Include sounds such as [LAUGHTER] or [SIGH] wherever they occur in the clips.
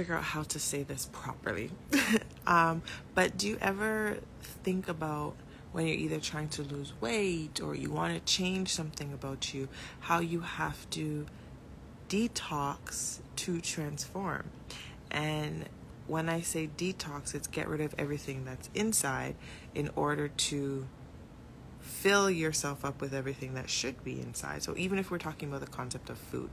figure out how to say this properly. [LAUGHS] um, but do you ever think about when you're either trying to lose weight or you want to change something about you, how you have to detox to transform? And when I say detox, it's get rid of everything that's inside in order to fill yourself up with everything that should be inside. So even if we're talking about the concept of food,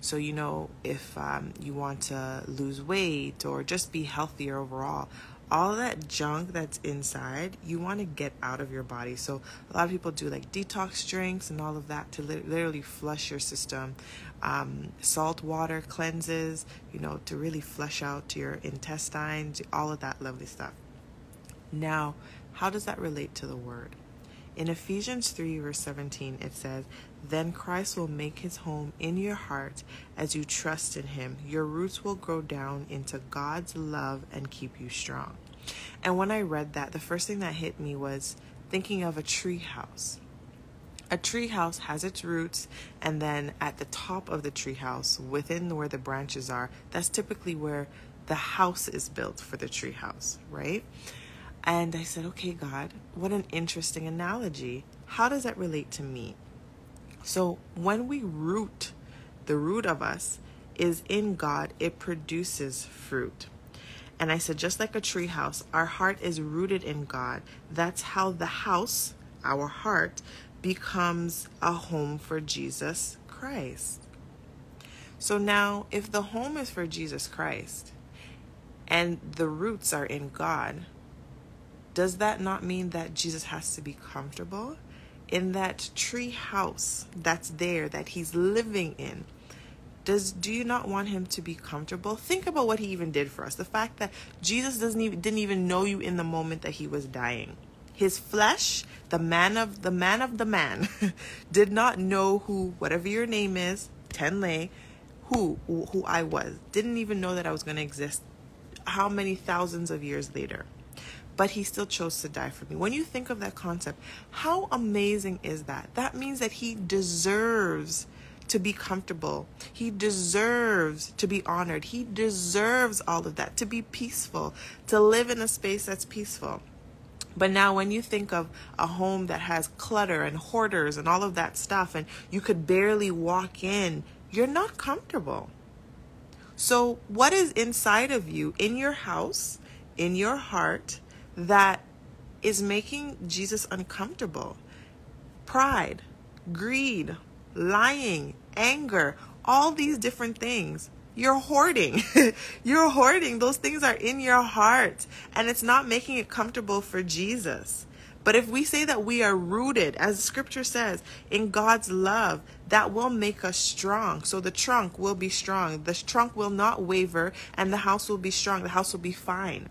so you know if um, you want to lose weight or just be healthier overall, all that junk that's inside, you want to get out of your body. So a lot of people do like detox drinks and all of that to literally flush your system. Um, salt water cleanses, you know, to really flush out your intestines, all of that lovely stuff. Now, how does that relate to the word? In Ephesians 3, verse 17, it says, Then Christ will make his home in your heart as you trust in him. Your roots will grow down into God's love and keep you strong. And when I read that, the first thing that hit me was thinking of a tree house. A tree house has its roots, and then at the top of the tree house, within where the branches are, that's typically where the house is built for the tree house, right? And I said, okay, God, what an interesting analogy. How does that relate to me? So when we root, the root of us is in God, it produces fruit. And I said, just like a tree house, our heart is rooted in God. That's how the house, our heart, becomes a home for Jesus Christ. So now, if the home is for Jesus Christ and the roots are in God, does that not mean that Jesus has to be comfortable in that tree house that's there that he's living in? Does do you not want him to be comfortable? Think about what he even did for us. The fact that Jesus doesn't even didn't even know you in the moment that he was dying. His flesh, the man of the man of the man, [LAUGHS] did not know who whatever your name is, Tenn-Lai, who who I was. Didn't even know that I was going to exist. How many thousands of years later? But he still chose to die for me. When you think of that concept, how amazing is that? That means that he deserves to be comfortable. He deserves to be honored. He deserves all of that, to be peaceful, to live in a space that's peaceful. But now, when you think of a home that has clutter and hoarders and all of that stuff, and you could barely walk in, you're not comfortable. So, what is inside of you, in your house, in your heart, that is making Jesus uncomfortable. Pride, greed, lying, anger, all these different things. You're hoarding. [LAUGHS] You're hoarding. Those things are in your heart and it's not making it comfortable for Jesus. But if we say that we are rooted, as scripture says, in God's love, that will make us strong. So the trunk will be strong. The trunk will not waver and the house will be strong. The house will be fine.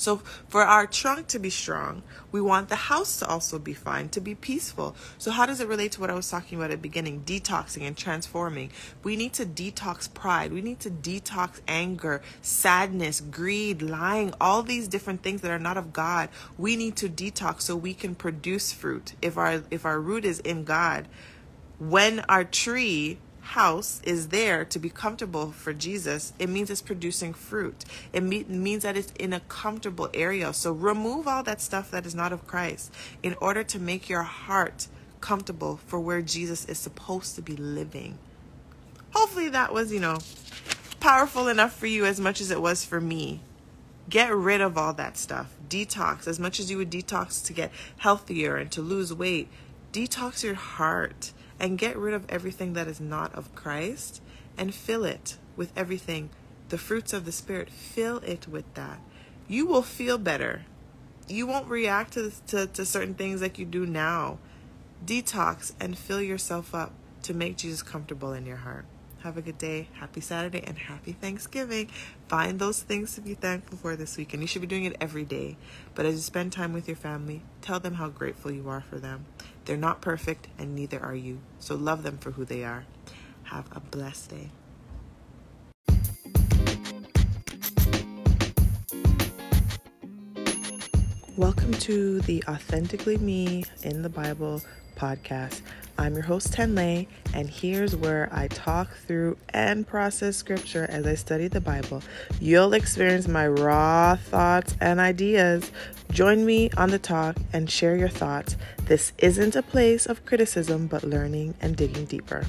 So, for our trunk to be strong, we want the house to also be fine, to be peaceful. So, how does it relate to what I was talking about at the beginning? Detoxing and transforming. We need to detox pride. We need to detox anger, sadness, greed, lying, all these different things that are not of God. We need to detox so we can produce fruit. If our if our root is in God, when our tree house is there to be comfortable for Jesus, it means it's producing fruit. It me- means that it's in a comfortable area. So remove all that stuff that is not of Christ in order to make your heart comfortable for where Jesus is supposed to be living. Hopefully that was, you know, powerful enough for you as much as it was for me. Get rid of all that stuff. Detox as much as you would detox to get healthier and to lose weight. Detox your heart and get rid of everything that is not of Christ and fill it with everything, the fruits of the Spirit. Fill it with that. You will feel better. You won't react to, to, to certain things like you do now. Detox and fill yourself up to make Jesus comfortable in your heart. Have a good day. Happy Saturday and happy Thanksgiving. Find those things to be thankful for this week. And you should be doing it every day. But as you spend time with your family, tell them how grateful you are for them. They're not perfect, and neither are you. So love them for who they are. Have a blessed day. Welcome to the Authentically Me in the Bible podcast. I'm your host, Tenn-Lai, and here's where I talk through and process scripture as I study the Bible. You'll experience my raw thoughts and ideas. Join me on the talk and share your thoughts. This isn't a place of criticism, but learning and digging deeper.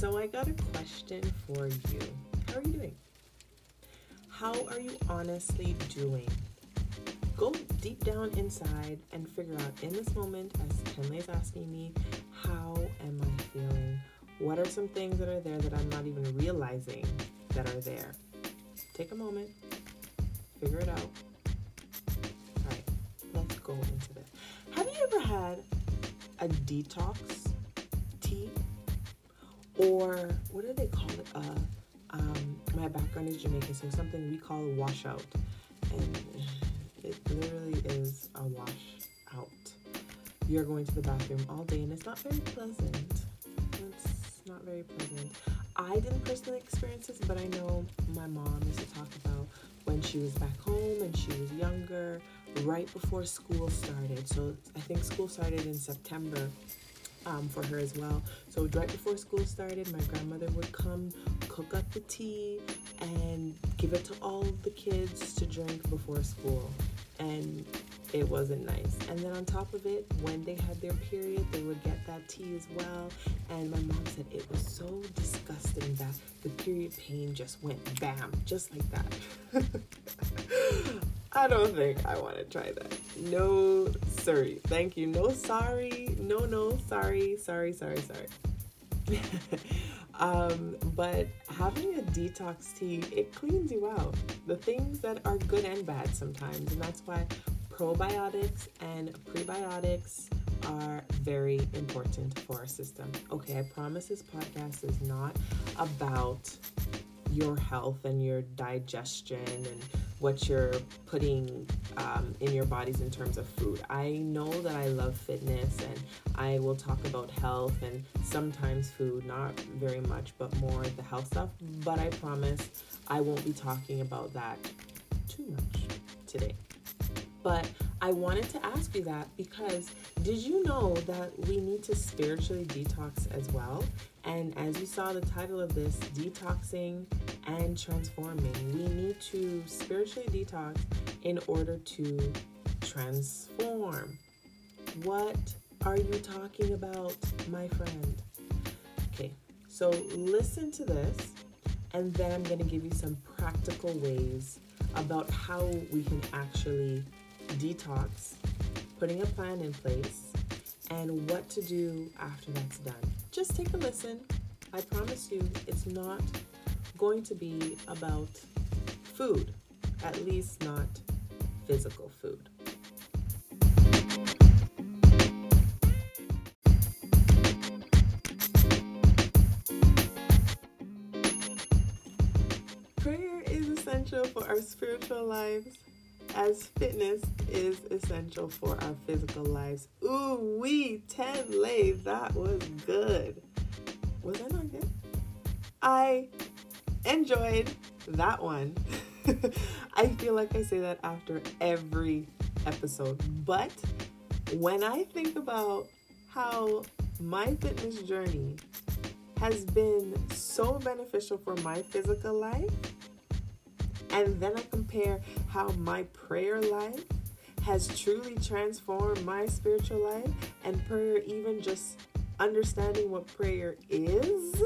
For you. How are you doing? How are you honestly doing? Go deep down inside and figure out in this moment, as Tenn-Lai is asking me, how am I feeling? What are some things that are there that I'm not even realizing that are there? Take a moment, figure it out. All right, let's go into this. Have you ever had a detox or what do they call it? Uh, um, my background is Jamaican, so something we call a washout, and it literally is a washout. You're going to the bathroom all day, and it's not very pleasant. It's not very pleasant. I didn't personally experience this, but I know my mom used to talk about when she was back home and she was younger, right before school started. So I think school started in September um, for her as well. So right before school started, my grandmother would come cook up the tea and give it to all the kids to drink before school. And it wasn't nice. And then on top of it, when they had their period, they would get that tea as well. And my mom said it was so disgusting that the period pain just went bam, just like that. [LAUGHS] I don't think I want to try that. No, sorry. Thank you. No, sorry. No, no, sorry. Sorry, sorry, sorry. [LAUGHS] um, but having a detox tea, it cleans you out. The things that are good and bad sometimes. And that's why probiotics and prebiotics are very important for our system. Okay, I promise this podcast is not about your health and your digestion and what you're putting um, in your bodies in terms of food. I know that I love fitness and I will talk about health and sometimes food, not very much, but more the health stuff. But I promise I won't be talking about that too much today. But I wanted to ask you that because did you know that we need to spiritually detox as well? And as you saw the title of this, detoxing and transforming, we need to spiritually detox in order to transform. What are you talking about, my friend? Okay, so listen to this, and then I'm going to give you some practical ways about how we can actually detox, putting a plan in place, and what to do after that's done. Just take a listen. I promise you, it's not going to be about food, at least not physical food. Prayer is essential for our spiritual lives as fitness is essential for our physical lives. Ooh, we 10 lays. That was good. Was that not good? I enjoyed that one. [LAUGHS] I feel like I say that after every episode. But when I think about how my fitness journey has been so beneficial for my physical life, and then I compare how my prayer life has truly transformed my spiritual life and prayer, even just understanding what prayer is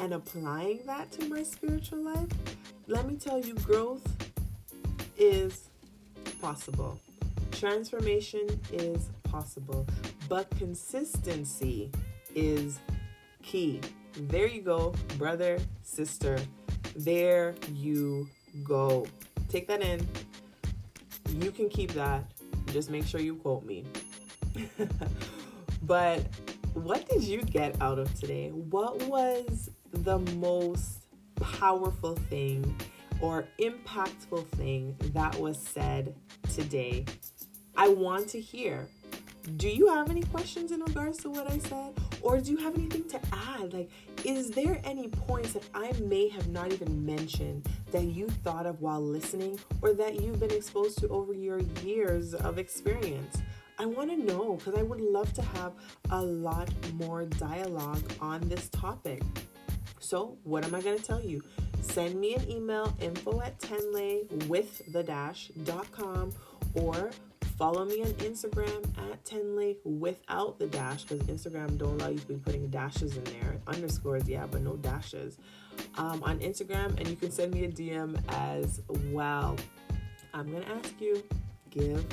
and applying that to my spiritual life. Let me tell you, growth is possible, transformation is possible, but consistency is key. There you go, brother, sister. There you go. Take that in. You can keep that. Just make sure you quote me. [LAUGHS] but what did you get out of today? What was the most powerful thing or impactful thing that was said today? I want to hear. Do you have any questions in regards to what I said? Or do you have anything to add? Like, is there any points that I may have not even mentioned that you thought of while listening or that you've been exposed to over your years of experience? I want to know because I would love to have a lot more dialogue on this topic. So, what am I going to tell you? Send me an email info at tenn-lai with the dash.com or follow me on Instagram at tennlai without the dash because Instagram don't allow you to be putting dashes in there. Underscores, yeah, but no dashes. Um, on Instagram, and you can send me a DM as well. I'm to ask you give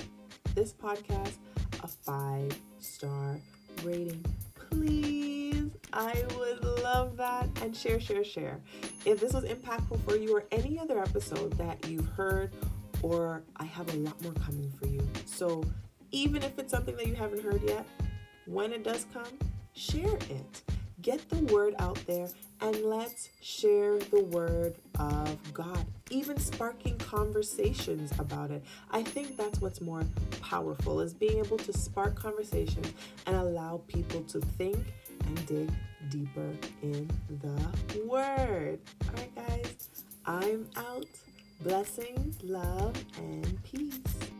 this podcast a five star rating. Please, I would love that. And share, share, share. If this was impactful for you or any other episode that you've heard, or I have a lot more coming for you. So even if it's something that you haven't heard yet, when it does come, share it. Get the word out there and let's share the word of God, even sparking conversations about it. I think that's what's more powerful is being able to spark conversations and allow people to think and dig deeper in the word. All right, guys, I'm out. Blessings, love, and peace.